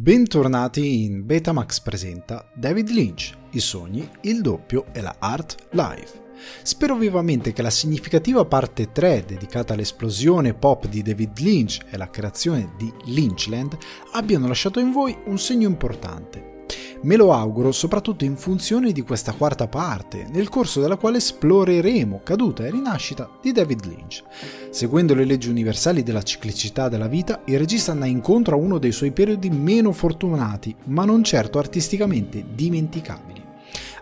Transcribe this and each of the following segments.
Bentornati in Betamax presenta David Lynch, i sogni, il doppio e la art live. Spero vivamente che la significativa parte 3 dedicata all'esplosione pop di David Lynch e la creazione di Lynchland abbiano lasciato in voi un segno importante. Me lo auguro soprattutto in funzione di questa quarta parte, nel corso della quale esploreremo caduta e rinascita di David Lynch. Seguendo le leggi universali della ciclicità della vita, il regista andrà incontro a uno dei suoi periodi meno fortunati, ma non certo artisticamente dimenticabili.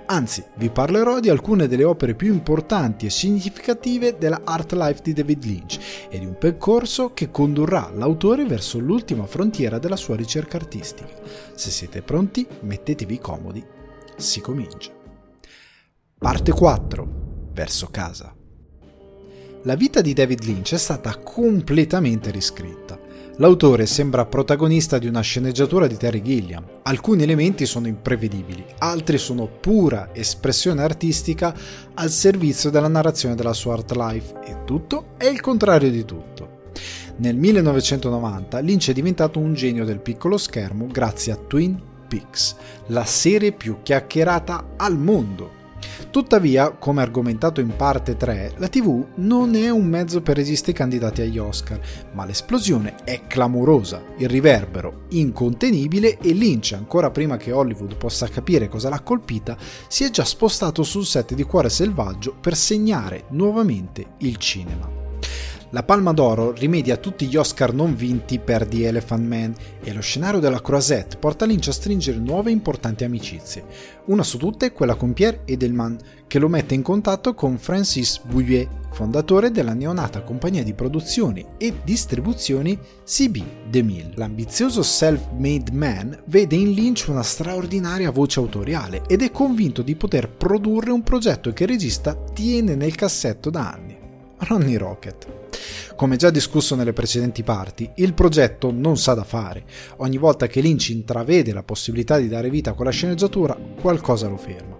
Anzi, vi parlerò di alcune delle opere più importanti e significative della art life di David Lynch e di un percorso che condurrà l'autore verso l'ultima frontiera della sua ricerca artistica. Se siete pronti, mettetevi comodi. Si comincia. Parte 4. Verso casa. La vita di David Lynch è stata completamente riscritta. L'autore sembra protagonista di una sceneggiatura di Terry Gilliam. Alcuni elementi sono imprevedibili, altri sono pura espressione artistica al servizio della narrazione della sua art life e tutto è il contrario di tutto. Nel 1990 Lynch è diventato un genio del piccolo schermo grazie a Twin Peaks, la serie più chiacchierata al mondo Tuttavia, come argomentato in parte 3, la TV non è un mezzo per resistere ai candidati agli Oscar, ma l'esplosione è clamorosa, il riverbero incontenibile e Lynch, ancora prima che Hollywood possa capire cosa l'ha colpita, si è già spostato sul set di Cuore Selvaggio per segnare nuovamente il cinema. La Palma d'Oro rimedia tutti gli Oscar non vinti per The Elephant Man e lo scenario della Croisette porta Lynch a stringere nuove importanti amicizie. Una su tutte è quella con Pierre Edelman, che lo mette in contatto con Francis Bouillet, fondatore della neonata compagnia di produzioni e distribuzioni CB DeMille. L'ambizioso self-made man vede in Lynch una straordinaria voce autoriale ed è convinto di poter produrre un progetto che il regista tiene nel cassetto da anni. Ronnie Rocket. Come già discusso nelle precedenti parti, il progetto non sa da fare. Ogni volta che Lynch intravede la possibilità di dare vita a quella sceneggiatura, qualcosa lo ferma.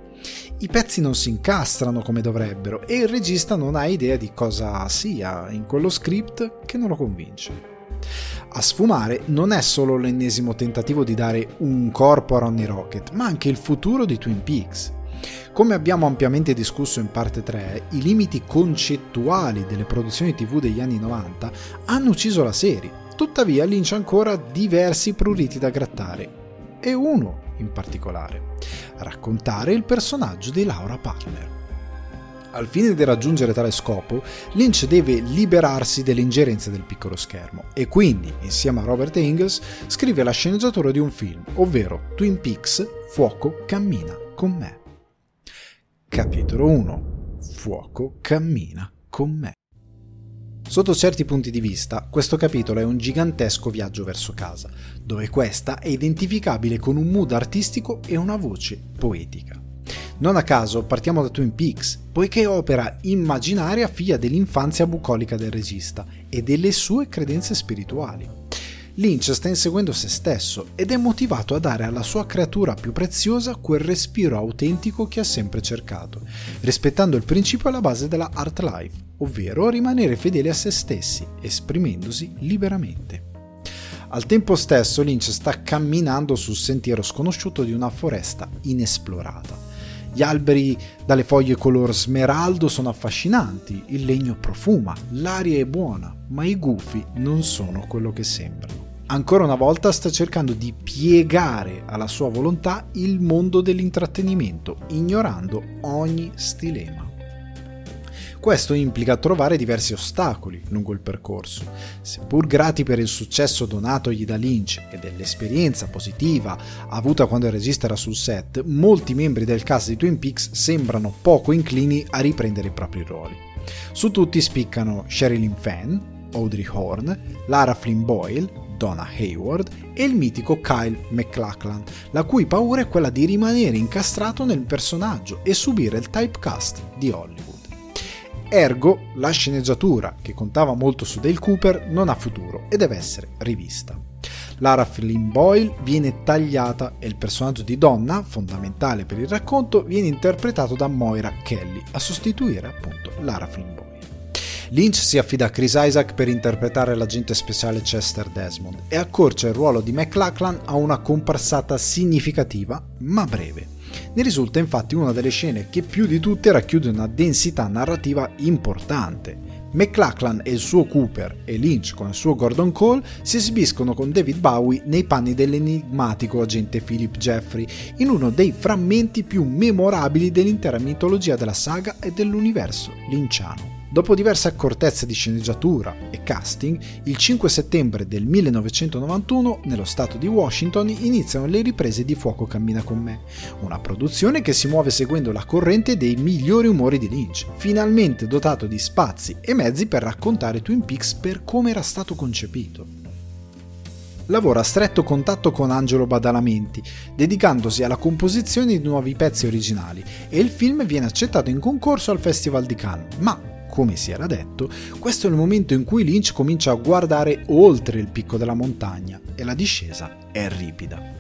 I pezzi non si incastrano come dovrebbero e il regista non ha idea di cosa sia in quello script che non lo convince. A sfumare non è solo l'ennesimo tentativo di dare un corpo a Ronnie Rocket, ma anche il futuro di Twin Peaks. Come abbiamo ampiamente discusso in parte 3, i limiti concettuali delle produzioni TV degli anni 90 hanno ucciso la serie. Tuttavia Lynch ha ancora diversi pruriti da grattare, e uno in particolare, raccontare il personaggio di Laura Palmer. Al fine di raggiungere tale scopo, Lynch deve liberarsi delle ingerenze del piccolo schermo e quindi, insieme a Robert Engels, scrive la sceneggiatura di un film, ovvero Twin Peaks Fuoco cammina con me. Capitolo 1 Fuoco cammina con me. Sotto certi punti di vista, questo capitolo è un gigantesco viaggio verso casa, dove questa è identificabile con un mood artistico e una voce poetica. Non a caso partiamo da Twin Peaks, poiché è opera immaginaria figlia dell'infanzia bucolica del regista e delle sue credenze spirituali. Lynch sta inseguendo se stesso ed è motivato a dare alla sua creatura più preziosa quel respiro autentico che ha sempre cercato, rispettando il principio alla base della art life, ovvero rimanere fedeli a se stessi, esprimendosi liberamente. Al tempo stesso Lynch sta camminando sul sentiero sconosciuto di una foresta inesplorata. Gli alberi dalle foglie color smeraldo sono affascinanti, il legno profuma, l'aria è buona, ma i gufi non sono quello che sembrano ancora una volta sta cercando di piegare alla sua volontà il mondo dell'intrattenimento, ignorando ogni stilema. Questo implica trovare diversi ostacoli lungo il percorso. Seppur grati per il successo donatogli da Lynch e dell'esperienza positiva avuta quando il regista era sul set, molti membri del cast di Twin Peaks sembrano poco inclini a riprendere i propri ruoli. Su tutti spiccano Sherilyn Fenn, Audrey Horn, Lara Flynn Boyle, Donna Hayward e il mitico Kyle MacLachlan, la cui paura è quella di rimanere incastrato nel personaggio e subire il typecast di Hollywood. Ergo, la sceneggiatura, che contava molto su Dale Cooper, non ha futuro e deve essere rivista. Lara Flynn Boyle viene tagliata e il personaggio di Donna, fondamentale per il racconto, viene interpretato da Moira Kelly a sostituire appunto Lara Flynn Boyle. Lynch si affida a Chris Isaac per interpretare l'agente speciale Chester Desmond e accorcia il ruolo di McLachlan a una comparsata significativa ma breve. Ne risulta infatti una delle scene che più di tutte racchiude una densità narrativa importante. McLachlan e il suo Cooper e Lynch con il suo Gordon Cole si esibiscono con David Bowie nei panni dell'enigmatico agente Philip Jeffrey in uno dei frammenti più memorabili dell'intera mitologia della saga e dell'universo linciano. Dopo diverse accortezze di sceneggiatura e casting, il 5 settembre del 1991, nello stato di Washington, iniziano le riprese di Fuoco cammina con me, una produzione che si muove seguendo la corrente dei migliori umori di Lynch, finalmente dotato di spazi e mezzi per raccontare Twin Peaks per come era stato concepito. Lavora a stretto contatto con Angelo Badalamenti, dedicandosi alla composizione di nuovi pezzi originali e il film viene accettato in concorso al Festival di Cannes, ma come si era detto, questo è il momento in cui Lynch comincia a guardare oltre il picco della montagna e la discesa è ripida.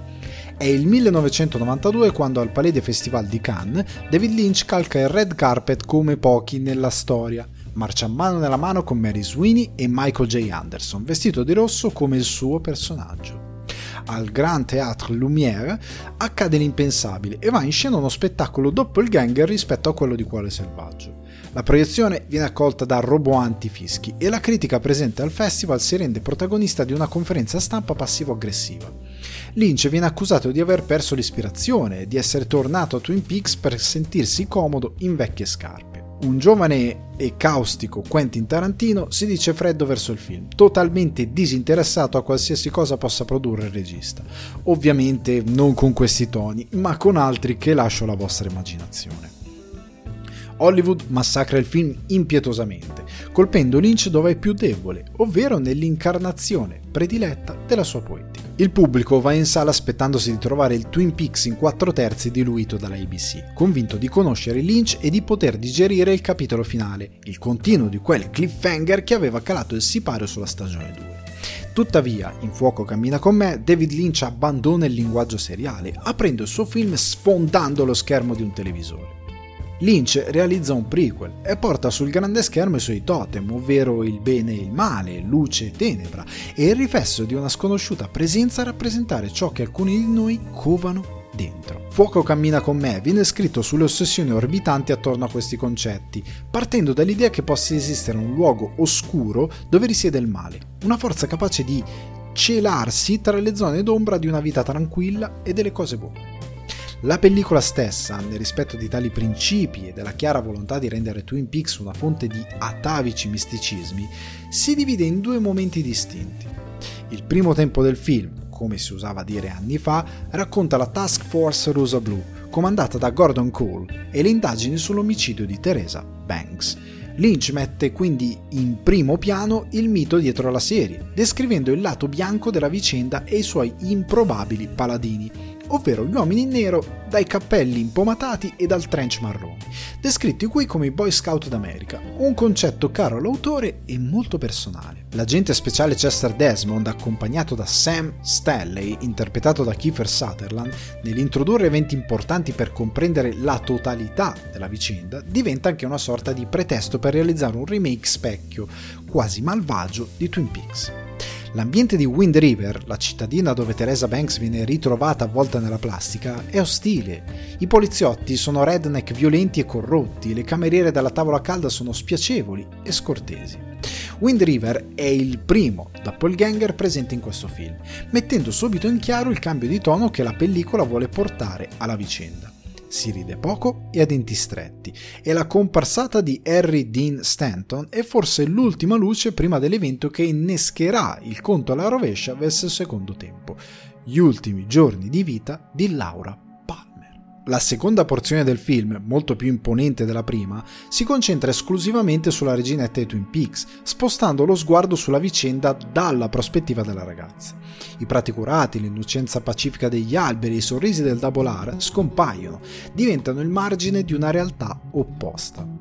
È il 1992 quando al Palais des Festival di Cannes David Lynch calca il red carpet come pochi nella storia. Marcia mano nella mano con Mary Sweeney e Michael J. Anderson, vestito di rosso come il suo personaggio al Grand Théâtre Lumière, accade l'impensabile e va in scena uno spettacolo doppelganger rispetto a quello di Cuore Selvaggio. La proiezione viene accolta da roboanti fischi e la critica presente al festival si rende protagonista di una conferenza stampa passivo-aggressiva. Lynch viene accusato di aver perso l'ispirazione e di essere tornato a Twin Peaks per sentirsi comodo in vecchie scarpe. Un giovane e caustico Quentin Tarantino si dice freddo verso il film, totalmente disinteressato a qualsiasi cosa possa produrre il regista. Ovviamente non con questi toni, ma con altri che lascio alla vostra immaginazione. Hollywood massacra il film impietosamente, colpendo Lynch dove è più debole, ovvero nell'incarnazione prediletta della sua poetica. Il pubblico va in sala aspettandosi di trovare il Twin Peaks in 4 terzi diluito dalla ABC, convinto di conoscere Lynch e di poter digerire il capitolo finale, il continuo di quel cliffhanger che aveva calato il sipario sulla stagione 2. Tuttavia, in Fuoco cammina con me, David Lynch abbandona il linguaggio seriale, aprendo il suo film sfondando lo schermo di un televisore. Lynch realizza un prequel e porta sul grande schermo i suoi totem, ovvero il bene e il male, luce e tenebra, e il riflesso di una sconosciuta presenza a rappresentare ciò che alcuni di noi covano dentro. Fuoco cammina con me viene scritto sulle ossessioni orbitanti attorno a questi concetti, partendo dall'idea che possa esistere un luogo oscuro dove risiede il male, una forza capace di celarsi tra le zone d'ombra di una vita tranquilla e delle cose buone. La pellicola stessa, nel rispetto di tali principi e della chiara volontà di rendere Twin Peaks una fonte di atavici misticismi, si divide in due momenti distinti. Il primo tempo del film, come si usava dire anni fa, racconta la Task Force Rosa Blu, comandata da Gordon Cole, e le indagini sull'omicidio di Teresa Banks. Lynch mette quindi in primo piano il mito dietro la serie, descrivendo il lato bianco della vicenda e i suoi improbabili paladini, ovvero gli uomini in nero dai cappelli impomatati e dal trench marrone, descritti qui come i Boy Scout d'America, un concetto caro all'autore e molto personale. L'agente speciale Chester Desmond, accompagnato da Sam Stanley, interpretato da Kiefer Sutherland, nell'introdurre eventi importanti per comprendere la totalità della vicenda, diventa anche una sorta di pretesto per realizzare un remake specchio, quasi malvagio, di Twin Peaks. L'ambiente di Wind River, la cittadina dove Teresa Banks viene ritrovata avvolta nella plastica, è ostile. I poliziotti sono redneck violenti e corrotti, le cameriere dalla tavola calda sono spiacevoli e scortesi. Wind River è il primo doppelganger presente in questo film, mettendo subito in chiaro il cambio di tono che la pellicola vuole portare alla vicenda si ride poco e a denti stretti, e la comparsata di Harry Dean Stanton è forse l'ultima luce prima dell'evento che innescherà il conto alla rovescia verso il secondo tempo, gli ultimi giorni di vita di Laura la seconda porzione del film, molto più imponente della prima, si concentra esclusivamente sulla reginetta di Twin Peaks, spostando lo sguardo sulla vicenda dalla prospettiva della ragazza. I prati curati, l'innocenza pacifica degli alberi e i sorrisi del Double R scompaiono, diventano il margine di una realtà opposta.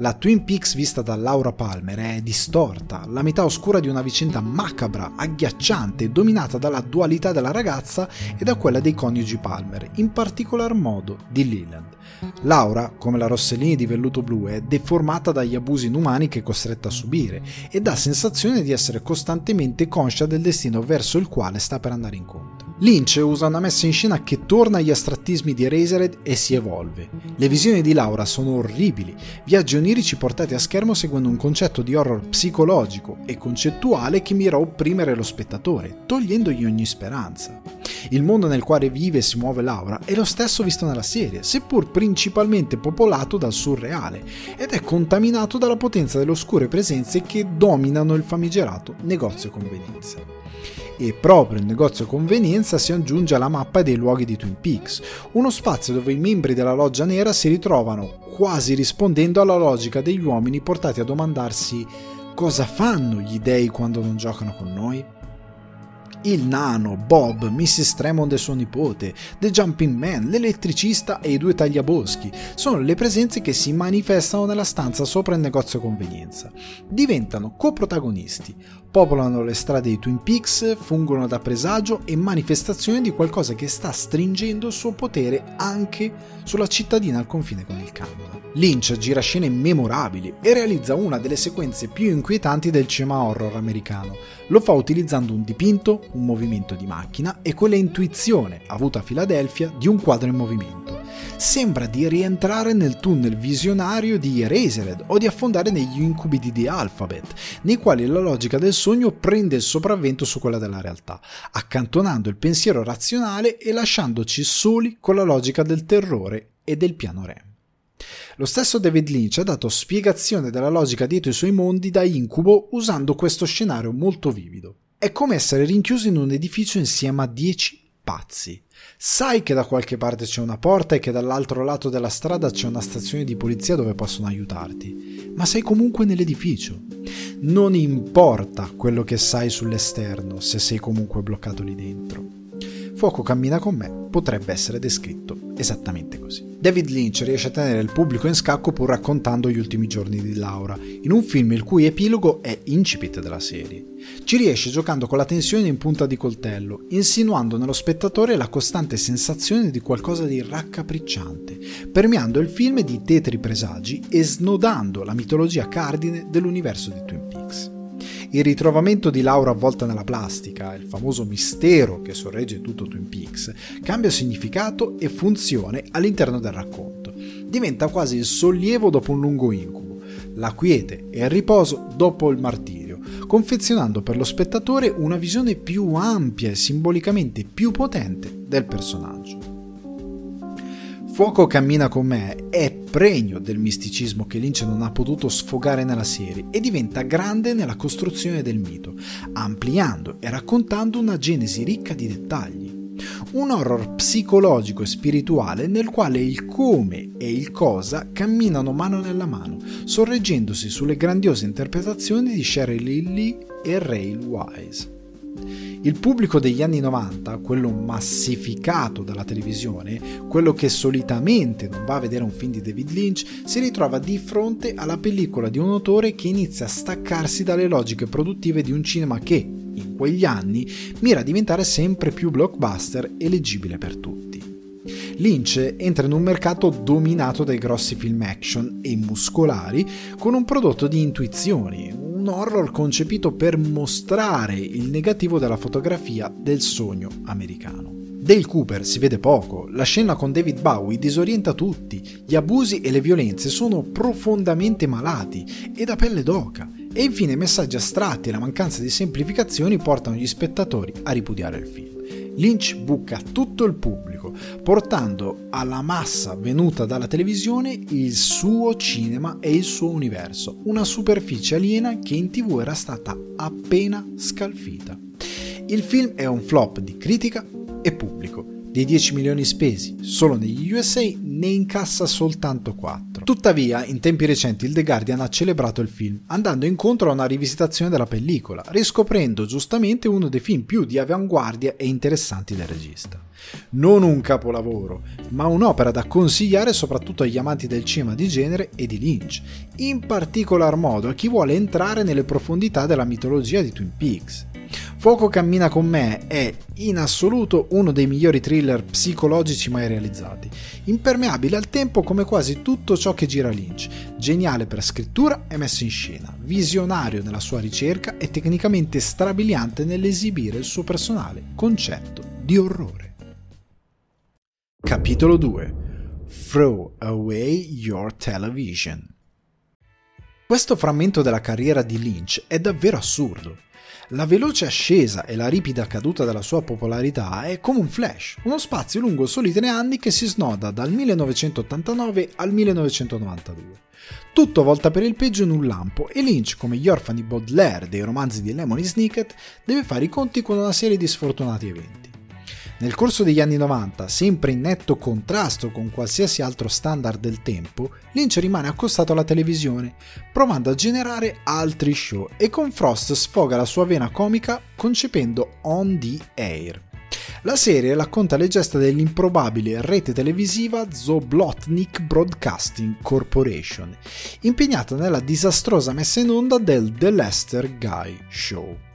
La Twin Peaks vista da Laura Palmer è distorta, la metà oscura di una vicenda macabra, agghiacciante, dominata dalla dualità della ragazza e da quella dei coniugi Palmer, in particolar modo di Leland. Laura, come la Rossellini di velluto blu, è deformata dagli abusi inumani che è costretta a subire e dà sensazione di essere costantemente conscia del destino verso il quale sta per andare incontro. Lynch usa una messa in scena che torna agli astrattismi di Eraserhead e si evolve. Le visioni di Laura sono orribili, viaggi onirici portati a schermo seguendo un concetto di horror psicologico e concettuale che mira a opprimere lo spettatore, togliendogli ogni speranza. Il mondo nel quale vive e si muove Laura è lo stesso visto nella serie, seppur principalmente popolato dal surreale, ed è contaminato dalla potenza delle oscure presenze che dominano il famigerato negozio convenienza e proprio il negozio convenienza si aggiunge alla mappa dei luoghi di Twin Peaks, uno spazio dove i membri della loggia nera si ritrovano quasi rispondendo alla logica degli uomini portati a domandarsi cosa fanno gli dei quando non giocano con noi? il nano, Bob, Mrs. Tremond e suo nipote, The Jumping Man, l'elettricista e i due tagliaboschi sono le presenze che si manifestano nella stanza sopra il negozio convenienza. Diventano coprotagonisti, popolano le strade di Twin Peaks, fungono da presagio e manifestazione di qualcosa che sta stringendo il suo potere anche sulla cittadina al confine con il Canada. Lynch gira scene memorabili e realizza una delle sequenze più inquietanti del cinema horror americano. Lo fa utilizzando un dipinto, un movimento di macchina e quella intuizione, avuta a Filadelfia, di un quadro in movimento. Sembra di rientrare nel tunnel visionario di Eraserhead o di affondare negli incubi di The Alphabet, nei quali la logica del sogno prende il sopravvento su quella della realtà, accantonando il pensiero razionale e lasciandoci soli con la logica del terrore e del piano REM. Lo stesso David Lynch ha dato spiegazione della logica dietro i suoi mondi da incubo usando questo scenario molto vivido. È come essere rinchiuso in un edificio insieme a 10 pazzi. Sai che da qualche parte c'è una porta e che dall'altro lato della strada c'è una stazione di polizia dove possono aiutarti, ma sei comunque nell'edificio. Non importa quello che sai sull'esterno se sei comunque bloccato lì dentro. Fuoco cammina con me potrebbe essere descritto esattamente così. David Lynch riesce a tenere il pubblico in scacco pur raccontando gli ultimi giorni di Laura, in un film il cui epilogo è incipit della serie. Ci riesce giocando con la tensione in punta di coltello, insinuando nello spettatore la costante sensazione di qualcosa di raccapricciante, permeando il film di tetri presagi e snodando la mitologia cardine dell'universo di Twin Peaks. Il ritrovamento di Laura avvolta nella plastica, il famoso mistero che sorregge tutto Twin Peaks, cambia significato e funzione all'interno del racconto. Diventa quasi il sollievo dopo un lungo incubo, la quiete e il riposo dopo il martirio, confezionando per lo spettatore una visione più ampia e simbolicamente più potente del personaggio. Fuoco cammina con me è pregno del misticismo che Lynch non ha potuto sfogare nella serie e diventa grande nella costruzione del mito, ampliando e raccontando una genesi ricca di dettagli. Un horror psicologico e spirituale nel quale il come e il cosa camminano mano nella mano, sorreggendosi sulle grandiose interpretazioni di Sheryl Lilly e Ray Wise. Il pubblico degli anni 90, quello massificato dalla televisione, quello che solitamente non va a vedere un film di David Lynch, si ritrova di fronte alla pellicola di un autore che inizia a staccarsi dalle logiche produttive di un cinema che, in quegli anni, mira a diventare sempre più blockbuster e leggibile per tutti. Lynch entra in un mercato dominato dai grossi film action e muscolari con un prodotto di intuizioni, un horror concepito per mostrare il negativo della fotografia del sogno americano. Dale Cooper si vede poco, la scena con David Bowie disorienta tutti, gli abusi e le violenze sono profondamente malati e da pelle d'oca, e infine messaggi astratti e la mancanza di semplificazioni portano gli spettatori a ripudiare il film. Lynch buca tutto il pubblico, portando alla massa venuta dalla televisione il suo cinema e il suo universo, una superficie aliena che in tv era stata appena scalfita. Il film è un flop di critica e pubblico. Dei 10 milioni spesi solo negli USA ne incassa soltanto 4. Tuttavia, in tempi recenti il The Guardian ha celebrato il film, andando incontro a una rivisitazione della pellicola, riscoprendo giustamente uno dei film più di avanguardia e interessanti del regista. Non un capolavoro, ma un'opera da consigliare soprattutto agli amanti del cinema di genere e di Lynch, in particolar modo a chi vuole entrare nelle profondità della mitologia di Twin Peaks. Fuoco cammina con me è in assoluto uno dei migliori thriller psicologici mai realizzati, impermeabile al tempo come quasi tutto ciò che gira Lynch, geniale per scrittura e messa in scena, visionario nella sua ricerca e tecnicamente strabiliante nell'esibire il suo personale concetto di orrore. Capitolo 2 Throw Away Your Television Questo frammento della carriera di Lynch è davvero assurdo. La veloce ascesa e la ripida caduta della sua popolarità è come un flash, uno spazio lungo soli tre anni che si snoda dal 1989 al 1992. Tutto volta per il peggio in un lampo e Lynch, come gli orfani Baudelaire dei romanzi di Lemony Snicket, deve fare i conti con una serie di sfortunati eventi. Nel corso degli anni 90, sempre in netto contrasto con qualsiasi altro standard del tempo, Lynch rimane accostato alla televisione, provando a generare altri show e con Frost sfoga la sua vena comica concependo On the Air. La serie racconta le gesta dell'improbabile rete televisiva Zoblotnik Broadcasting Corporation, impegnata nella disastrosa messa in onda del The Lester Guy Show.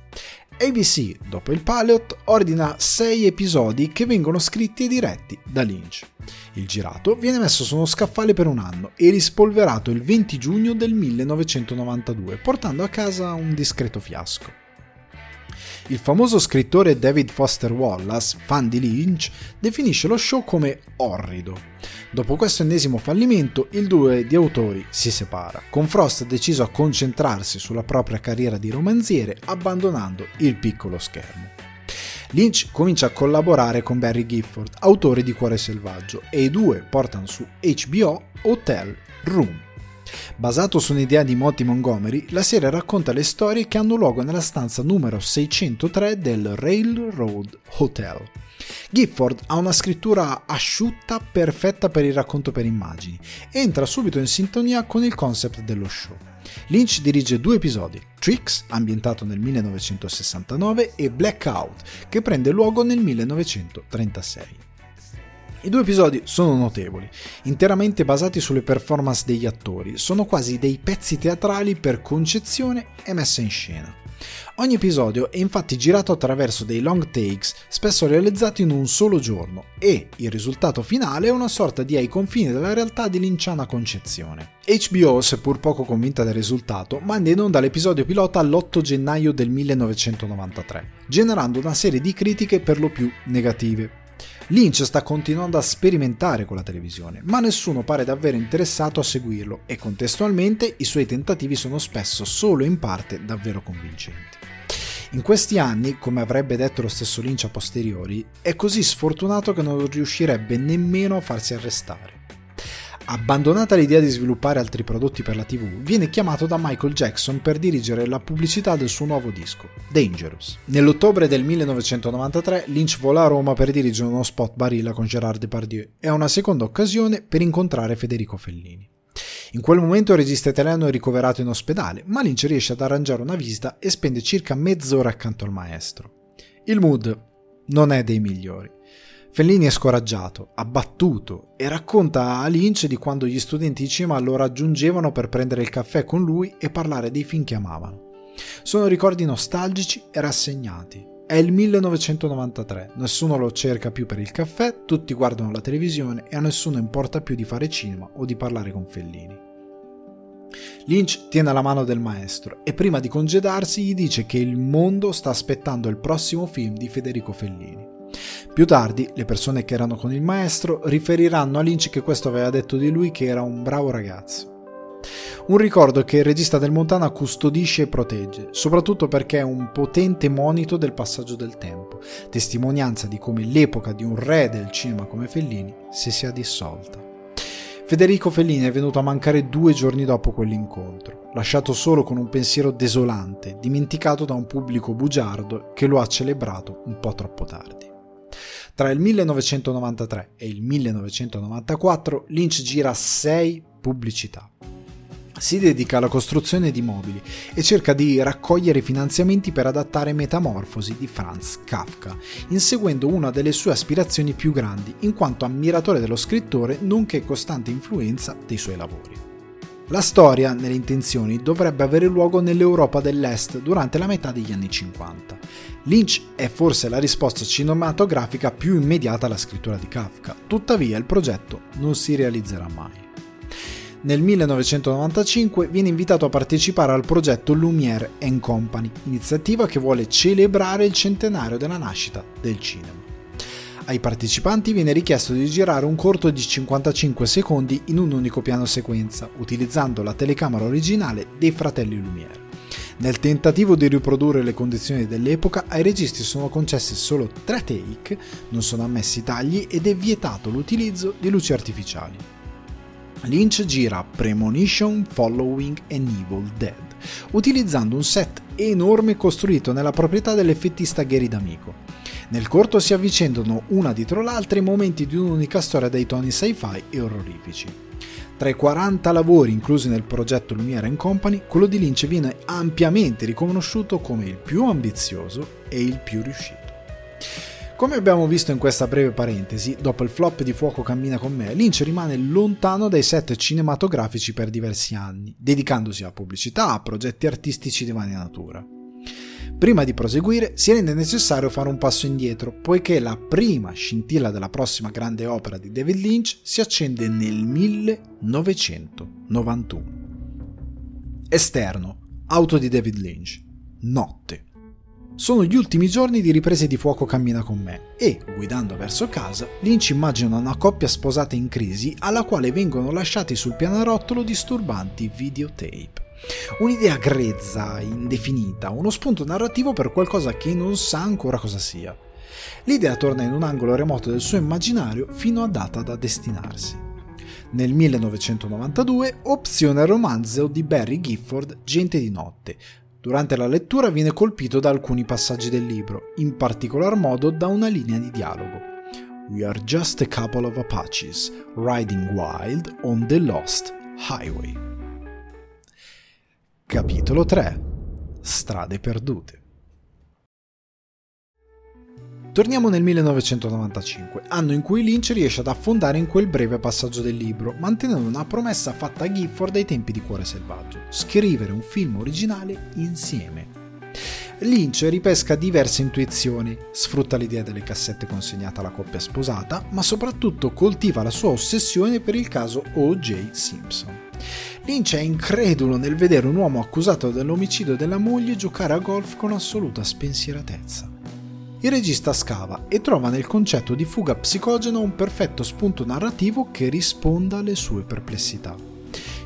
ABC, dopo il pilot, ordina 6 episodi che vengono scritti e diretti da Lynch. Il girato viene messo su uno scaffale per un anno e rispolverato il 20 giugno del 1992, portando a casa un discreto fiasco. Il famoso scrittore David Foster Wallace, fan di Lynch, definisce lo show come orrido. Dopo questo ennesimo fallimento, il duo di autori si separa, con Frost deciso a concentrarsi sulla propria carriera di romanziere, abbandonando il piccolo schermo. Lynch comincia a collaborare con Barry Gifford, autore di Cuore Selvaggio, e i due portano su HBO Hotel Room. Basato su un'idea di Monty Montgomery, la serie racconta le storie che hanno luogo nella stanza numero 603 del Railroad Hotel. Gifford ha una scrittura asciutta perfetta per il racconto per immagini e entra subito in sintonia con il concept dello show. Lynch dirige due episodi, Tricks, ambientato nel 1969, e Blackout, che prende luogo nel 1936. I due episodi sono notevoli, interamente basati sulle performance degli attori, sono quasi dei pezzi teatrali per concezione e messa in scena. Ogni episodio è infatti girato attraverso dei long takes, spesso realizzati in un solo giorno, e il risultato finale è una sorta di ai confini della realtà di linciana concezione. HBO, seppur poco convinta del risultato, manda in onda l'episodio pilota l'8 gennaio del 1993, generando una serie di critiche per lo più negative. Lynch sta continuando a sperimentare con la televisione, ma nessuno pare davvero interessato a seguirlo e contestualmente i suoi tentativi sono spesso solo in parte davvero convincenti. In questi anni, come avrebbe detto lo stesso Lynch a posteriori, è così sfortunato che non riuscirebbe nemmeno a farsi arrestare. Abbandonata l'idea di sviluppare altri prodotti per la TV, viene chiamato da Michael Jackson per dirigere la pubblicità del suo nuovo disco, Dangerous. Nell'ottobre del 1993 Lynch vola a Roma per dirigere uno spot Barilla con Gerard Depardieu e ha una seconda occasione per incontrare Federico Fellini. In quel momento il regista italiano è ricoverato in ospedale, ma Lynch riesce ad arrangiare una visita e spende circa mezz'ora accanto al maestro. Il mood non è dei migliori. Fellini è scoraggiato, abbattuto e racconta a Lynch di quando gli studenti di cinema lo raggiungevano per prendere il caffè con lui e parlare dei film che amavano. Sono ricordi nostalgici e rassegnati. È il 1993, nessuno lo cerca più per il caffè, tutti guardano la televisione e a nessuno importa più di fare cinema o di parlare con Fellini. Lynch tiene la mano del maestro e prima di congedarsi gli dice che il mondo sta aspettando il prossimo film di Federico Fellini. Più tardi, le persone che erano con il maestro riferiranno a Lynch che questo aveva detto di lui che era un bravo ragazzo. Un ricordo che il regista del Montana custodisce e protegge, soprattutto perché è un potente monito del passaggio del tempo, testimonianza di come l'epoca di un re del cinema come Fellini si sia dissolta. Federico Fellini è venuto a mancare due giorni dopo quell'incontro, lasciato solo con un pensiero desolante, dimenticato da un pubblico bugiardo che lo ha celebrato un po' troppo tardi. Tra il 1993 e il 1994 Lynch gira sei pubblicità. Si dedica alla costruzione di mobili e cerca di raccogliere finanziamenti per adattare Metamorfosi di Franz Kafka, inseguendo una delle sue aspirazioni più grandi, in quanto ammiratore dello scrittore nonché costante influenza dei suoi lavori. La storia, nelle intenzioni, dovrebbe avere luogo nell'Europa dell'Est durante la metà degli anni 50. Lynch è forse la risposta cinematografica più immediata alla scrittura di Kafka, tuttavia il progetto non si realizzerà mai. Nel 1995 viene invitato a partecipare al progetto Lumière Company, iniziativa che vuole celebrare il centenario della nascita del cinema. Ai partecipanti viene richiesto di girare un corto di 55 secondi in un unico piano sequenza, utilizzando la telecamera originale dei fratelli Lumière. Nel tentativo di riprodurre le condizioni dell'epoca, ai registi sono concessi solo tre take, non sono ammessi tagli ed è vietato l'utilizzo di luci artificiali. Lynch gira Premonition Following an Evil Dead, utilizzando un set enorme costruito nella proprietà dell'effettista Gary D'Amico. Nel corto si avvicendano una dietro l'altra i momenti di un'unica storia dai toni sci-fi e orrorifici. Tra i 40 lavori inclusi nel progetto Lumiere Company, quello di Lynch viene ampiamente riconosciuto come il più ambizioso e il più riuscito. Come abbiamo visto in questa breve parentesi, dopo il flop di Fuoco cammina con me, Lynch rimane lontano dai set cinematografici per diversi anni, dedicandosi a pubblicità, a progetti artistici di varia natura. Prima di proseguire si rende necessario fare un passo indietro, poiché la prima scintilla della prossima grande opera di David Lynch si accende nel 1991. Esterno, auto di David Lynch, notte. Sono gli ultimi giorni di riprese di fuoco cammina con me e, guidando verso casa, Lynch immagina una coppia sposata in crisi alla quale vengono lasciati sul pianerottolo disturbanti videotape. Un'idea grezza, indefinita, uno spunto narrativo per qualcosa che non sa ancora cosa sia. L'idea torna in un angolo remoto del suo immaginario fino a data da destinarsi. Nel 1992 opziona il romanzo di Barry Gifford Gente di notte, Durante la lettura viene colpito da alcuni passaggi del libro, in particolar modo da una linea di dialogo. We are just a couple of Apaches riding wild on the Lost Highway. Capitolo 3 Strade perdute Torniamo nel 1995, anno in cui Lynch riesce ad affondare in quel breve passaggio del libro, mantenendo una promessa fatta a Gifford ai tempi di Cuore Selvaggio, scrivere un film originale insieme. Lynch ripesca diverse intuizioni, sfrutta l'idea delle cassette consegnate alla coppia sposata, ma soprattutto coltiva la sua ossessione per il caso O.J. Simpson. Lynch è incredulo nel vedere un uomo accusato dell'omicidio della moglie giocare a golf con assoluta spensieratezza il regista scava e trova nel concetto di fuga psicogena un perfetto spunto narrativo che risponda alle sue perplessità.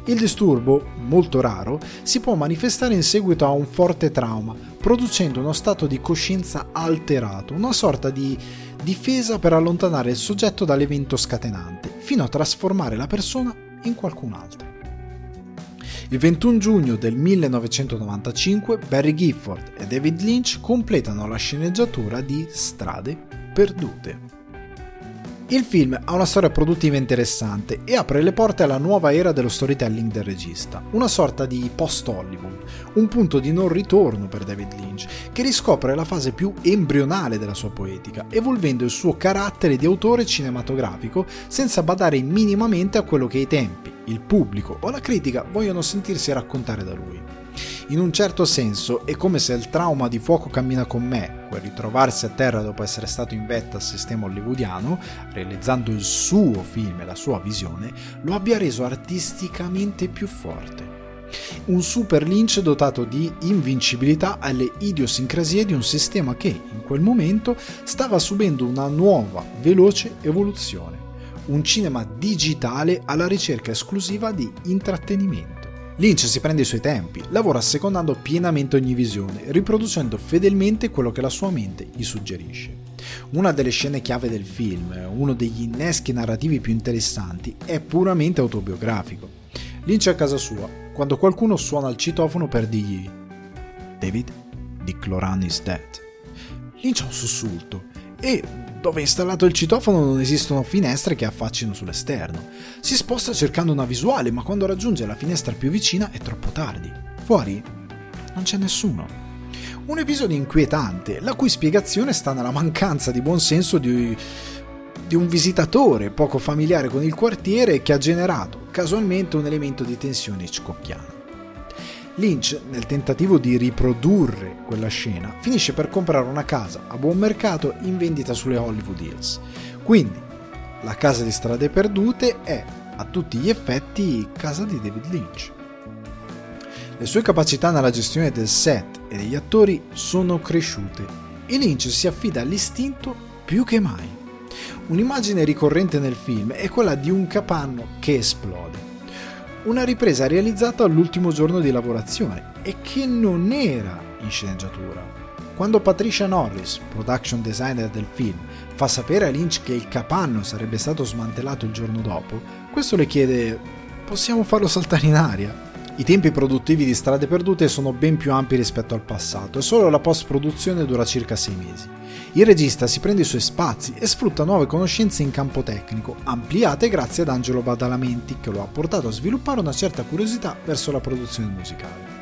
Il disturbo, molto raro, si può manifestare in seguito a un forte trauma, producendo uno stato di coscienza alterato, una sorta di difesa per allontanare il soggetto dall'evento scatenante, fino a trasformare la persona in qualcun altro. Il 21 giugno del 1995 Barry Gifford e David Lynch completano la sceneggiatura di Strade Perdute. Il film ha una storia produttiva interessante e apre le porte alla nuova era dello storytelling del regista, una sorta di post-Hollywood, un punto di non ritorno per David Lynch, che riscopre la fase più embrionale della sua poetica, evolvendo il suo carattere di autore cinematografico senza badare minimamente a quello che i tempi, il pubblico o la critica vogliono sentirsi raccontare da lui. In un certo senso è come se il trauma di Fuoco cammina con me, quel ritrovarsi a terra dopo essere stato in vetta al sistema hollywoodiano, realizzando il suo film e la sua visione, lo abbia reso artisticamente più forte. Un super Lynch dotato di invincibilità alle idiosincrasie di un sistema che, in quel momento, stava subendo una nuova, veloce evoluzione. Un cinema digitale alla ricerca esclusiva di intrattenimento. Lynch si prende i suoi tempi, lavora assecondando pienamente ogni visione, riproducendo fedelmente quello che la sua mente gli suggerisce. Una delle scene chiave del film, uno degli inneschi narrativi più interessanti, è puramente autobiografico. Lynch è a casa sua, quando qualcuno suona il citofono per dirgli David, Dick Loran is dead. Lynch ha un sussulto e dove è installato il citofono non esistono finestre che affaccino sull'esterno. Si sposta cercando una visuale, ma quando raggiunge la finestra più vicina è troppo tardi. Fuori non c'è nessuno. Un episodio inquietante, la cui spiegazione sta nella mancanza di buonsenso di, di un visitatore poco familiare con il quartiere che ha generato casualmente un elemento di tensione hitchcockiana. Lynch, nel tentativo di riprodurre quella scena, finisce per comprare una casa a buon mercato in vendita sulle Hollywood Hills. Quindi, la casa di strade perdute è a tutti gli effetti casa di David Lynch. Le sue capacità nella gestione del set e degli attori sono cresciute e Lynch si affida all'istinto più che mai. Un'immagine ricorrente nel film è quella di un capanno che esplode. Una ripresa realizzata all'ultimo giorno di lavorazione e che non era in sceneggiatura. Quando Patricia Norris, production designer del film, fa sapere a Lynch che il capanno sarebbe stato smantellato il giorno dopo, questo le chiede: Possiamo farlo saltare in aria? I tempi produttivi di Strade Perdute sono ben più ampi rispetto al passato e solo la post-produzione dura circa 6 mesi. Il regista si prende i suoi spazi e sfrutta nuove conoscenze in campo tecnico, ampliate grazie ad Angelo Badalamenti, che lo ha portato a sviluppare una certa curiosità verso la produzione musicale.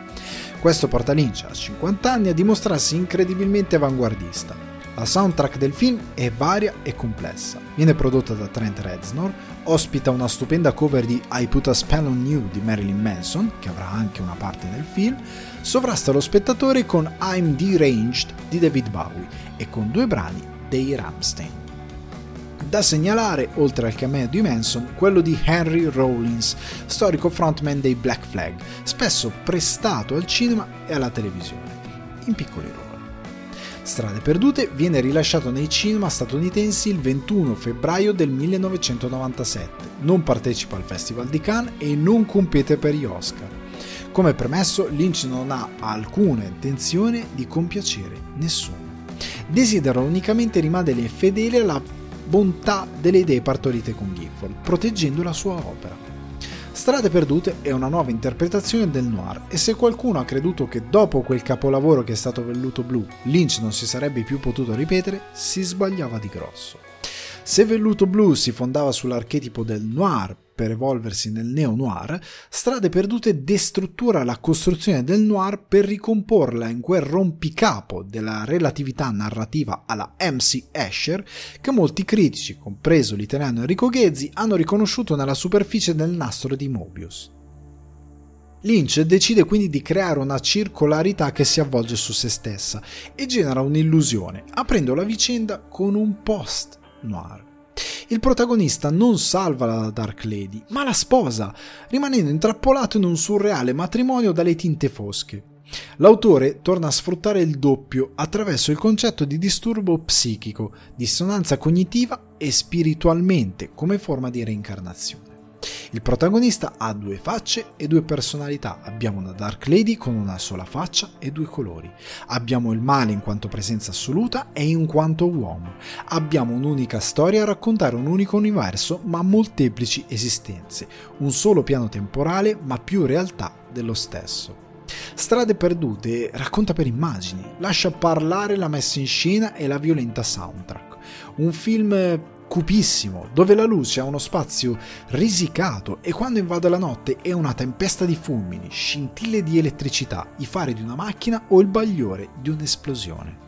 Questo porta Lynch a 50 anni a dimostrarsi incredibilmente avanguardista. La soundtrack del film è varia e complessa. Viene prodotta da Trent Reznor, ospita una stupenda cover di I Put a Spell on You di Marilyn Manson, che avrà anche una parte nel film, sovrasta lo spettatore con I'm Deranged di David Bowie e con due brani dei Ramstein. Da segnalare, oltre al cameo di Manson, quello di Henry Rollins, storico frontman dei Black Flag, spesso prestato al cinema e alla televisione, in piccoli ruoli. Strade Perdute viene rilasciato nei cinema statunitensi il 21 febbraio del 1997, non partecipa al Festival di Cannes e non compete per gli Oscar. Come premesso, Lynch non ha alcuna intenzione di compiacere nessuno. Desidera unicamente rimanere fedele alla bontà delle idee partorite con Gifford, proteggendo la sua opera. Strade Perdute è una nuova interpretazione del noir e se qualcuno ha creduto che dopo quel capolavoro che è stato Velluto Blu Lynch non si sarebbe più potuto ripetere, si sbagliava di grosso. Se Velluto Blu si fondava sull'archetipo del noir per evolversi nel neo-noir, Strade Perdute destruttura la costruzione del noir per ricomporla in quel rompicapo della relatività narrativa alla MC Escher che molti critici, compreso l'italiano Enrico Ghezzi, hanno riconosciuto nella superficie del nastro di Mobius. Lynch decide quindi di creare una circolarità che si avvolge su se stessa e genera un'illusione, aprendo la vicenda con un post noir il protagonista non salva la Dark Lady, ma la sposa, rimanendo intrappolato in un surreale matrimonio dalle tinte fosche. L'autore torna a sfruttare il doppio attraverso il concetto di disturbo psichico, dissonanza cognitiva e spiritualmente come forma di reincarnazione. Il protagonista ha due facce e due personalità. Abbiamo una Dark Lady con una sola faccia e due colori. Abbiamo il male in quanto presenza assoluta e in quanto uomo. Abbiamo un'unica storia a raccontare un unico universo ma molteplici esistenze. Un solo piano temporale ma più realtà dello stesso. Strade perdute racconta per immagini, lascia parlare la messa in scena e la violenta soundtrack. Un film cupissimo, dove la luce ha uno spazio risicato e quando invade la notte è una tempesta di fulmini, scintille di elettricità, i fari di una macchina o il bagliore di un'esplosione.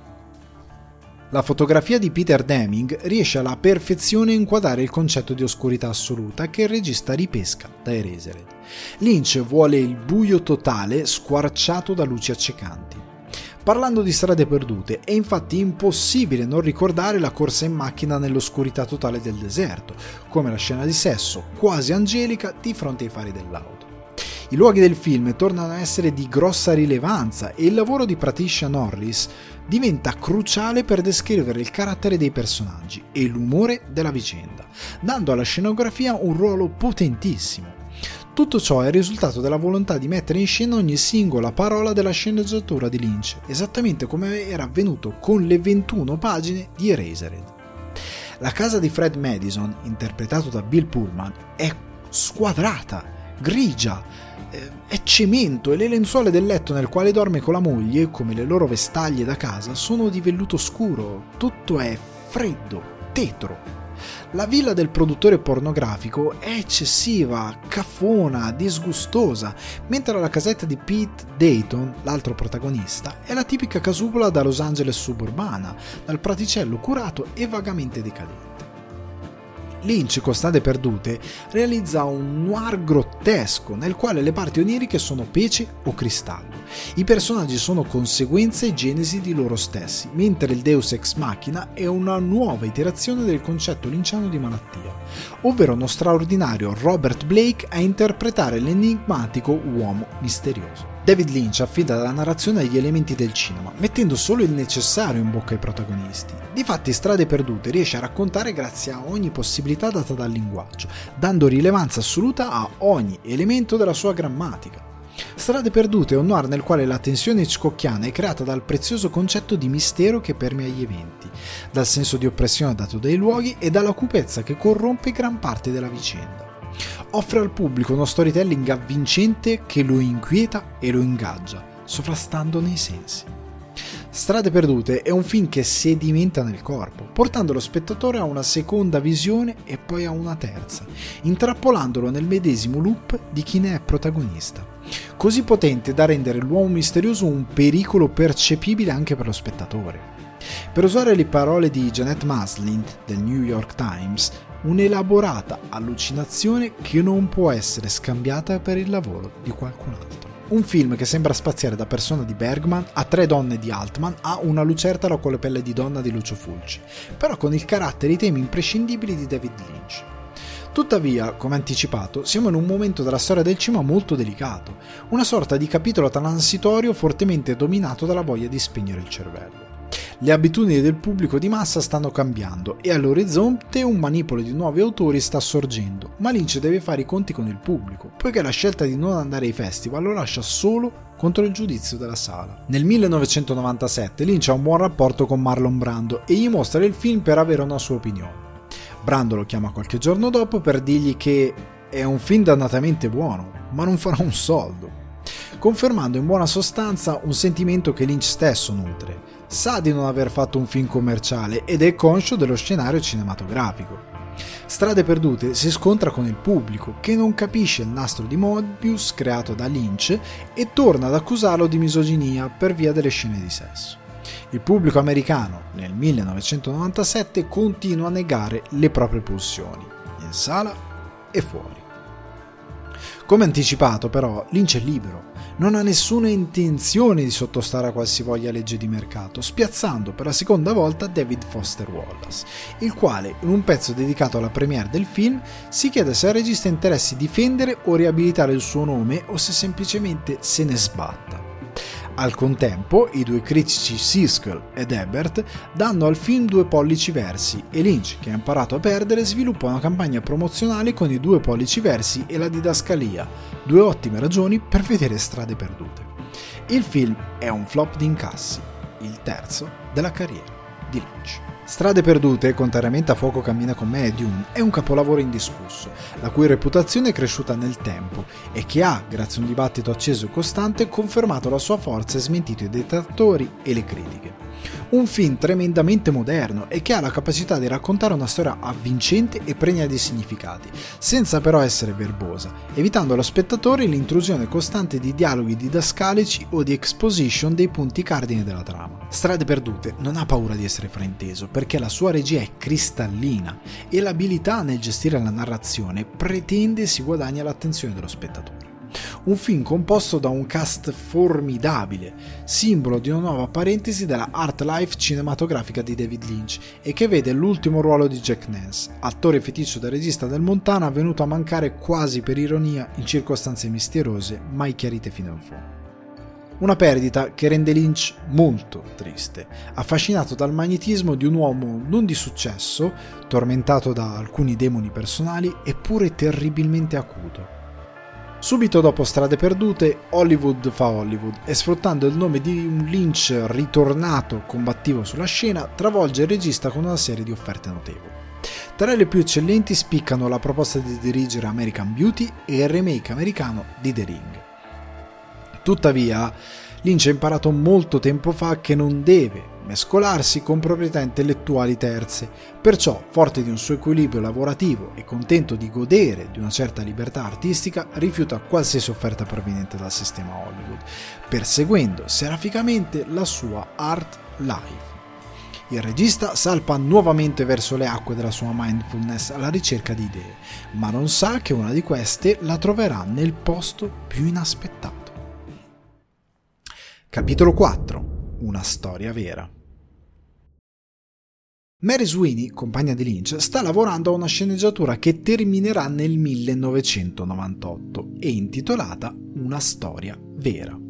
La fotografia di Peter Deming riesce alla perfezione a inquadrare il concetto di oscurità assoluta che il regista ripesca da Eraserhead. Lynch vuole il buio totale squarciato da luci accecanti. Parlando di strade perdute, è infatti impossibile non ricordare la corsa in macchina nell'oscurità totale del deserto, come la scena di sesso, quasi angelica, di fronte ai fari dell'auto. I luoghi del film tornano a essere di grossa rilevanza e il lavoro di Patricia Norris diventa cruciale per descrivere il carattere dei personaggi e l'umore della vicenda, dando alla scenografia un ruolo potentissimo. Tutto ciò è il risultato della volontà di mettere in scena ogni singola parola della sceneggiatura di Lynch, esattamente come era avvenuto con le 21 pagine di Eraserhead. La casa di Fred Madison, interpretato da Bill Pullman, è squadrata, grigia, eh, è cemento e le lenzuola del letto nel quale dorme con la moglie, come le loro vestaglie da casa, sono di velluto scuro, tutto è freddo, tetro. La villa del produttore pornografico è eccessiva, cafona, disgustosa, mentre la casetta di Pete Dayton, l'altro protagonista, è la tipica casupola da Los Angeles suburbana, dal praticello curato e vagamente decadente. Lynch con Strade Perdute realizza un noir grottesco nel quale le parti oniriche sono pece o cristallo. I personaggi sono conseguenze e genesi di loro stessi, mentre il Deus Ex Machina è una nuova iterazione del concetto linciano di malattia, ovvero uno straordinario Robert Blake a interpretare l'enigmatico uomo misterioso. David Lynch affida la narrazione agli elementi del cinema, mettendo solo il necessario in bocca ai protagonisti. Difatti Strade Perdute riesce a raccontare grazie a ogni possibilità data dal linguaggio, dando rilevanza assoluta a ogni elemento della sua grammatica. Strade Perdute è un noir nel quale la tensione hitchcockiana è creata dal prezioso concetto di mistero che permea gli eventi, dal senso di oppressione dato dai luoghi e dalla cupezza che corrompe gran parte della vicenda offre al pubblico uno storytelling avvincente che lo inquieta e lo ingaggia, sovrastandone i sensi. Strade perdute è un film che sedimenta nel corpo, portando lo spettatore a una seconda visione e poi a una terza, intrappolandolo nel medesimo loop di chi ne è protagonista, così potente da rendere l'uomo misterioso un pericolo percepibile anche per lo spettatore. Per usare le parole di Janet Maslin del New York Times, un'elaborata allucinazione che non può essere scambiata per il lavoro di qualcun altro. Un film che sembra spaziare da persona di Bergman a tre donne di Altman a una lucertola con le pelle di donna di Lucio Fulci, però con il carattere e i temi imprescindibili di David Lynch. Tuttavia, come anticipato, siamo in un momento della storia del cinema molto delicato, una sorta di capitolo transitorio fortemente dominato dalla voglia di spegnere il cervello. Le abitudini del pubblico di massa stanno cambiando e all'orizzonte un manipolo di nuovi autori sta sorgendo, ma Lynch deve fare i conti con il pubblico, poiché la scelta di non andare ai festival lo lascia solo contro il giudizio della sala. Nel 1997 Lynch ha un buon rapporto con Marlon Brando e gli mostra il film per avere una sua opinione. Brando lo chiama qualche giorno dopo per dirgli che è un film dannatamente buono, ma non farà un soldo, confermando in buona sostanza un sentimento che Lynch stesso nutre, sa di non aver fatto un film commerciale ed è conscio dello scenario cinematografico. Strade Perdute si scontra con il pubblico che non capisce il nastro di Mobius creato da Lynch e torna ad accusarlo di misoginia per via delle scene di sesso. Il pubblico americano nel 1997 continua a negare le proprie pulsioni, in sala e fuori. Come anticipato però, Lynch è libero non ha nessuna intenzione di sottostare a qualsivoglia legge di mercato, spiazzando per la seconda volta David Foster Wallace, il quale, in un pezzo dedicato alla premiere del film, si chiede se il regista interessi difendere o riabilitare il suo nome o se semplicemente se ne sbatta. Al contempo, i due critici Siskel ed Ebert danno al film due pollici versi e Lynch, che ha imparato a perdere, sviluppa una campagna promozionale con i due pollici versi e la didascalia, due ottime ragioni per vedere strade perdute. Il film è un flop di incassi, il terzo della carriera di Lynch. Strade perdute, contrariamente a Fuoco cammina con me e Dune, è un capolavoro indiscusso, la cui reputazione è cresciuta nel tempo e che ha, grazie a un dibattito acceso e costante, confermato la sua forza e smentito i detrattori e le critiche. Un film tremendamente moderno e che ha la capacità di raccontare una storia avvincente e pregna di significati, senza però essere verbosa, evitando allo spettatore l'intrusione costante di dialoghi didascalici o di exposition dei punti cardine della trama. Strade perdute non ha paura di essere frainteso perché la sua regia è cristallina e l'abilità nel gestire la narrazione pretende si guadagna l'attenzione dello spettatore. Un film composto da un cast formidabile, simbolo di una nuova parentesi della art life cinematografica di David Lynch e che vede l'ultimo ruolo di Jack Nance, attore feticcio del regista del Montana venuto a mancare quasi per ironia in circostanze misteriose mai chiarite fino in fondo. Una perdita che rende Lynch molto triste, affascinato dal magnetismo di un uomo non di successo, tormentato da alcuni demoni personali, eppure terribilmente acuto. Subito dopo Strade Perdute, Hollywood fa Hollywood e sfruttando il nome di un Lynch ritornato combattivo sulla scena, travolge il regista con una serie di offerte notevoli. Tra le più eccellenti spiccano la proposta di dirigere American Beauty e il remake americano di The Ring. Tuttavia, Lynch ha imparato molto tempo fa che non deve mescolarsi con proprietà intellettuali terze, perciò, forte di un suo equilibrio lavorativo e contento di godere di una certa libertà artistica, rifiuta qualsiasi offerta proveniente dal sistema Hollywood, perseguendo seraficamente la sua art life. Il regista salpa nuovamente verso le acque della sua mindfulness alla ricerca di idee, ma non sa che una di queste la troverà nel posto più inaspettato. Capitolo 4. Una storia vera. Mary Sweeney, compagna di Lynch, sta lavorando a una sceneggiatura che terminerà nel 1998 e intitolata Una storia vera.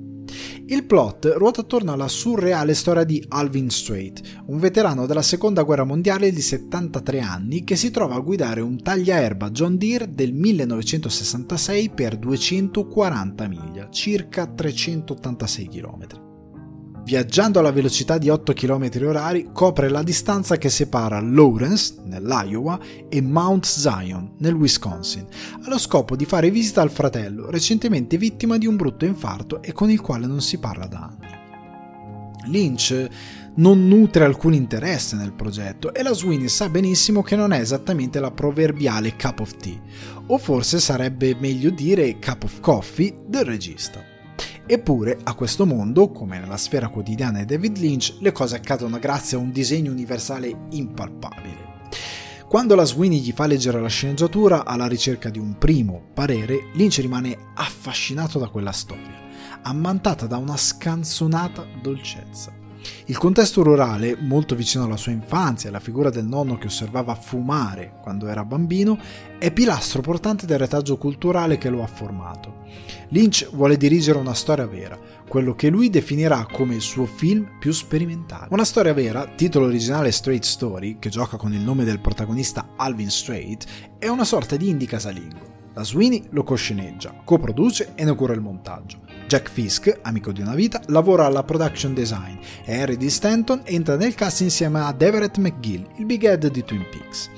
Il plot ruota attorno alla surreale storia di Alvin Strait, un veterano della seconda guerra mondiale di 73 anni che si trova a guidare un tagliaerba John Deere del 1966 per 240 miglia, circa 386 km. Viaggiando alla velocità di 8 km h copre la distanza che separa Lawrence, nell'Iowa, e Mount Zion, nel Wisconsin, allo scopo di fare visita al fratello, recentemente vittima di un brutto infarto e con il quale non si parla da anni. Lynch non nutre alcun interesse nel progetto e la Sweeney sa benissimo che non è esattamente la proverbiale cup of tea, o forse sarebbe meglio dire cup of coffee del regista. Eppure, a questo mondo, come nella sfera quotidiana di David Lynch, le cose accadono grazie a un disegno universale impalpabile. Quando la Sweeney gli fa leggere la sceneggiatura alla ricerca di un primo parere, Lynch rimane affascinato da quella storia, ammantata da una scanzonata dolcezza. Il contesto rurale, molto vicino alla sua infanzia e alla figura del nonno che osservava fumare quando era bambino, è pilastro portante del retaggio culturale che lo ha formato. Lynch vuole dirigere una storia vera, quello che lui definirà come il suo film più sperimentale. Una storia vera, titolo originale Straight Story, che gioca con il nome del protagonista Alvin Straight, è una sorta di indie casalingo. La Sweeney lo cosceneggia, coproduce e ne cura il montaggio. Jack Fisk, amico di una vita, lavora alla production design e Harry D. Stanton entra nel cast insieme ad Everett McGill, il big head di Twin Peaks.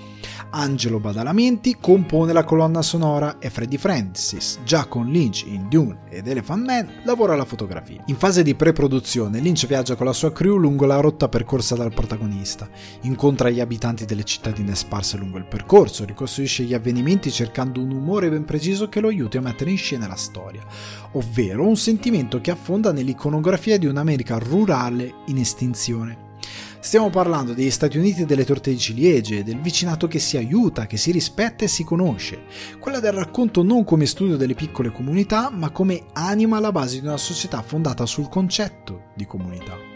Angelo Badalamenti compone la colonna sonora e Freddie Francis, già con Lynch in Dune ed Elephant Man, lavora alla fotografia. In fase di pre-produzione, Lynch viaggia con la sua crew lungo la rotta percorsa dal protagonista, incontra gli abitanti delle cittadine sparse lungo il percorso, ricostruisce gli avvenimenti cercando un umore ben preciso che lo aiuti a mettere in scena la storia, ovvero un sentimento che affonda nell'iconografia di un'America rurale in estinzione. Stiamo parlando degli Stati Uniti delle torte di ciliegie, del vicinato che si aiuta, che si rispetta e si conosce. Quella del racconto non come studio delle piccole comunità, ma come anima alla base di una società fondata sul concetto di comunità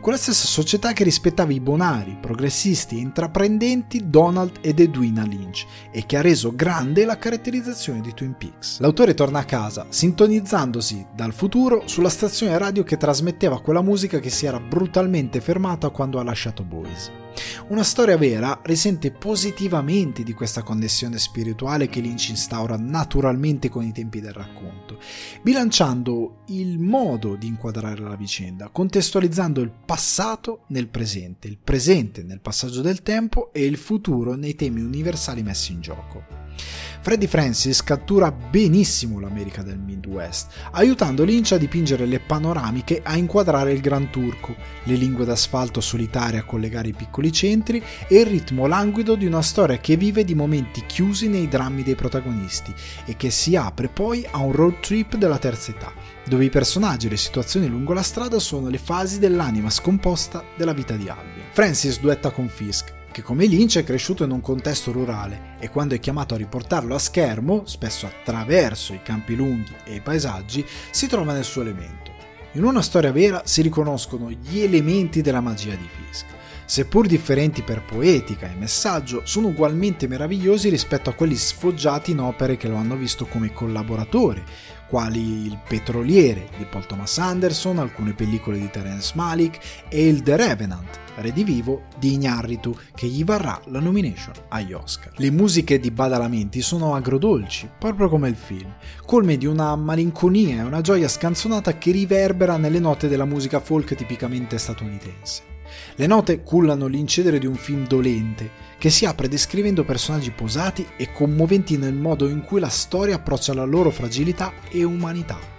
quella stessa società che rispettava i bonari, progressisti e intraprendenti Donald ed Edwina Lynch e che ha reso grande la caratterizzazione di Twin Peaks. L'autore torna a casa, sintonizzandosi dal futuro sulla stazione radio che trasmetteva quella musica che si era brutalmente fermata quando ha lasciato Boys. Una storia vera risente positivamente di questa connessione spirituale che Lynch instaura naturalmente con i tempi del racconto, bilanciando il modo di inquadrare la vicenda, contestualizzando il passato nel presente, il presente nel passaggio del tempo e il futuro nei temi universali messi in gioco. Freddie Francis cattura benissimo l'America del Midwest, aiutando Lynch a dipingere le panoramiche a inquadrare il Gran Turco, le lingue d'asfalto solitarie a collegare i piccoli centri e il ritmo languido di una storia che vive di momenti chiusi nei drammi dei protagonisti e che si apre poi a un road trip della terza età, dove i personaggi e le situazioni lungo la strada sono le fasi dell'anima scomposta della vita di Alvin. Francis duetta con Fisk, che come Lynch è cresciuto in un contesto rurale e quando è chiamato a riportarlo a schermo, spesso attraverso i campi lunghi e i paesaggi, si trova nel suo elemento. In una storia vera si riconoscono gli elementi della magia di Fisk. Seppur differenti per poetica e messaggio, sono ugualmente meravigliosi rispetto a quelli sfoggiati in opere che lo hanno visto come collaboratore, quali Il Petroliere di Paul Thomas Anderson, alcune pellicole di Terence Malick e il The Revenant, redivivo di Ignarritu, che gli varrà la nomination agli Oscar. Le musiche di Badalamenti sono agrodolci, proprio come il film, colme di una malinconia e una gioia scanzonata che riverbera nelle note della musica folk tipicamente statunitense. Le note cullano l'incedere di un film dolente, che si apre descrivendo personaggi posati e commoventi nel modo in cui la storia approccia la loro fragilità e umanità.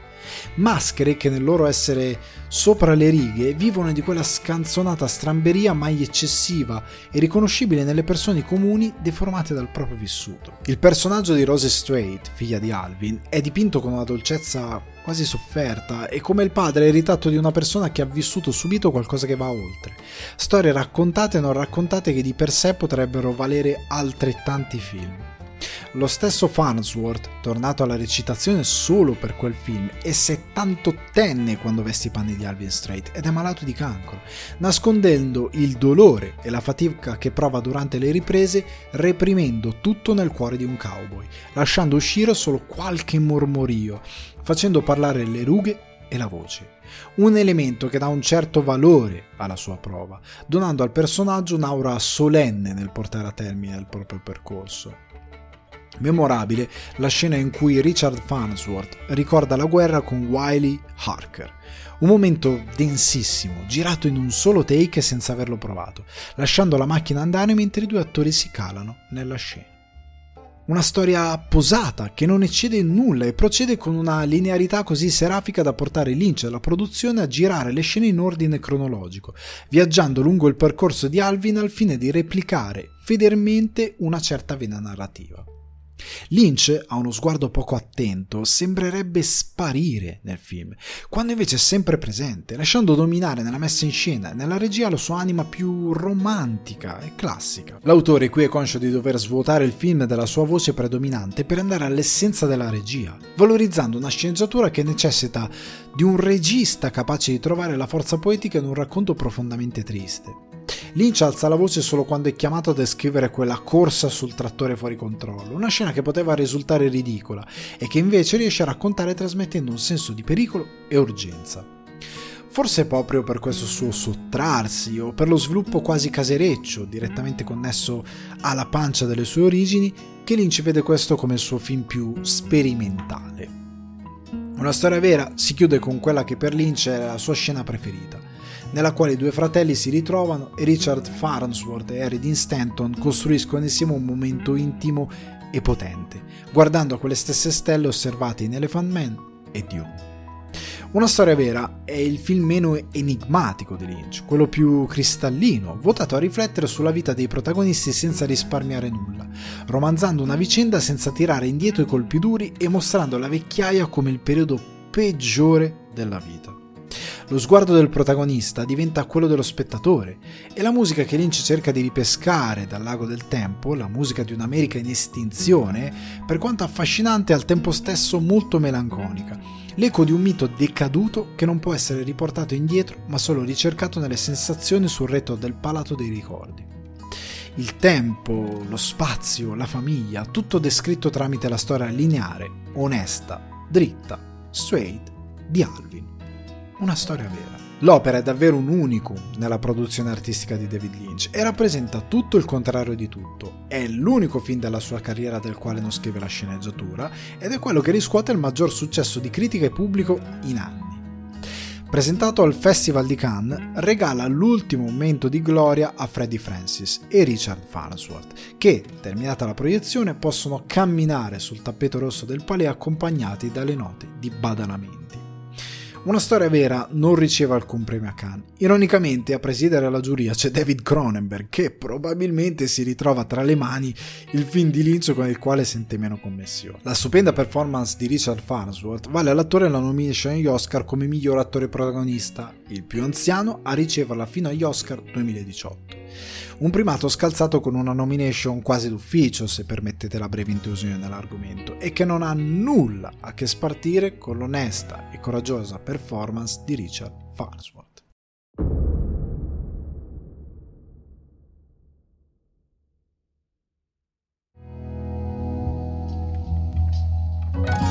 Maschere che nel loro essere sopra le righe vivono di quella scanzonata stramberia mai eccessiva e riconoscibile nelle persone comuni deformate dal proprio vissuto. Il personaggio di Rose Strait, figlia di Alvin, è dipinto con una dolcezza quasi sofferta e come il padre è il ritratto di una persona che ha vissuto subito qualcosa che va oltre. Storie raccontate e non raccontate che di per sé potrebbero valere altrettanti film. Lo stesso Farnsworth, tornato alla recitazione solo per quel film, è 78enne quando veste i panni di Alvin Strait ed è malato di cancro, nascondendo il dolore e la fatica che prova durante le riprese, reprimendo tutto nel cuore di un cowboy, lasciando uscire solo qualche mormorio, facendo parlare le rughe e la voce. Un elemento che dà un certo valore alla sua prova, donando al personaggio un'aura solenne nel portare a termine il proprio percorso. Memorabile la scena in cui Richard Farnsworth ricorda la guerra con Wiley Harker. Un momento densissimo, girato in un solo take senza averlo provato, lasciando la macchina andare mentre i due attori si calano nella scena. Una storia posata che non eccede nulla e procede con una linearità così serafica da portare Lynch e la produzione a girare le scene in ordine cronologico, viaggiando lungo il percorso di Alvin al fine di replicare fedelmente una certa vena narrativa. Lynch ha uno sguardo poco attento, sembrerebbe sparire nel film, quando invece è sempre presente, lasciando dominare nella messa in scena e nella regia la sua anima più romantica e classica. L'autore qui è conscio di dover svuotare il film della sua voce predominante per andare all'essenza della regia, valorizzando una sceneggiatura che necessita di un regista capace di trovare la forza poetica in un racconto profondamente triste. Lynch alza la voce solo quando è chiamato a descrivere quella corsa sul trattore fuori controllo, una scena che poteva risultare ridicola e che invece riesce a raccontare trasmettendo un senso di pericolo e urgenza. Forse proprio per questo suo sottrarsi o per lo sviluppo quasi casereccio, direttamente connesso alla pancia delle sue origini, che Lynch vede questo come il suo film più sperimentale. Una storia vera si chiude con quella che per Lynch è la sua scena preferita, nella quale i due fratelli si ritrovano e Richard Farnsworth e Harry Dean Stanton costruiscono insieme un momento intimo e potente, guardando quelle stesse stelle osservate in Elephant Man e Dune. Una storia vera è il film meno enigmatico di Lynch, quello più cristallino, votato a riflettere sulla vita dei protagonisti senza risparmiare nulla, romanzando una vicenda senza tirare indietro i colpi duri e mostrando la vecchiaia come il periodo peggiore della vita. Lo sguardo del protagonista diventa quello dello spettatore e la musica che Lynch cerca di ripescare dal lago del tempo, la musica di un'America in estinzione, per quanto affascinante è al tempo stesso molto melanconica, l'eco di un mito decaduto che non può essere riportato indietro ma solo ricercato nelle sensazioni sul retro del palato dei ricordi. Il tempo, lo spazio, la famiglia, tutto descritto tramite la storia lineare, onesta, dritta, straight di Alvin una storia vera. L'opera è davvero un unicum nella produzione artistica di David Lynch e rappresenta tutto il contrario di tutto. È l'unico film della sua carriera del quale non scrive la sceneggiatura ed è quello che riscuote il maggior successo di critica e pubblico in anni. Presentato al Festival di Cannes, regala l'ultimo momento di gloria a Freddie Francis e Richard Farnsworth, che, terminata la proiezione, possono camminare sul tappeto rosso del palais accompagnati dalle note di badalamenti. Una storia vera non riceve alcun premio a Cannes. Ironicamente, a presiedere la giuria c'è David Cronenberg, che probabilmente si ritrova tra le mani il film di Lynch con il quale sente meno connessione. La stupenda performance di Richard Farnsworth vale all'attore la nomination agli Oscar come miglior attore protagonista, il più anziano a riceverla fino agli Oscar 2018. Un primato scalzato con una nomination quasi d'ufficio, se permettete la breve intrusione nell'argomento, e che non ha nulla a che spartire con l'onesta e coraggiosa performance di Richard Farnsworth. thank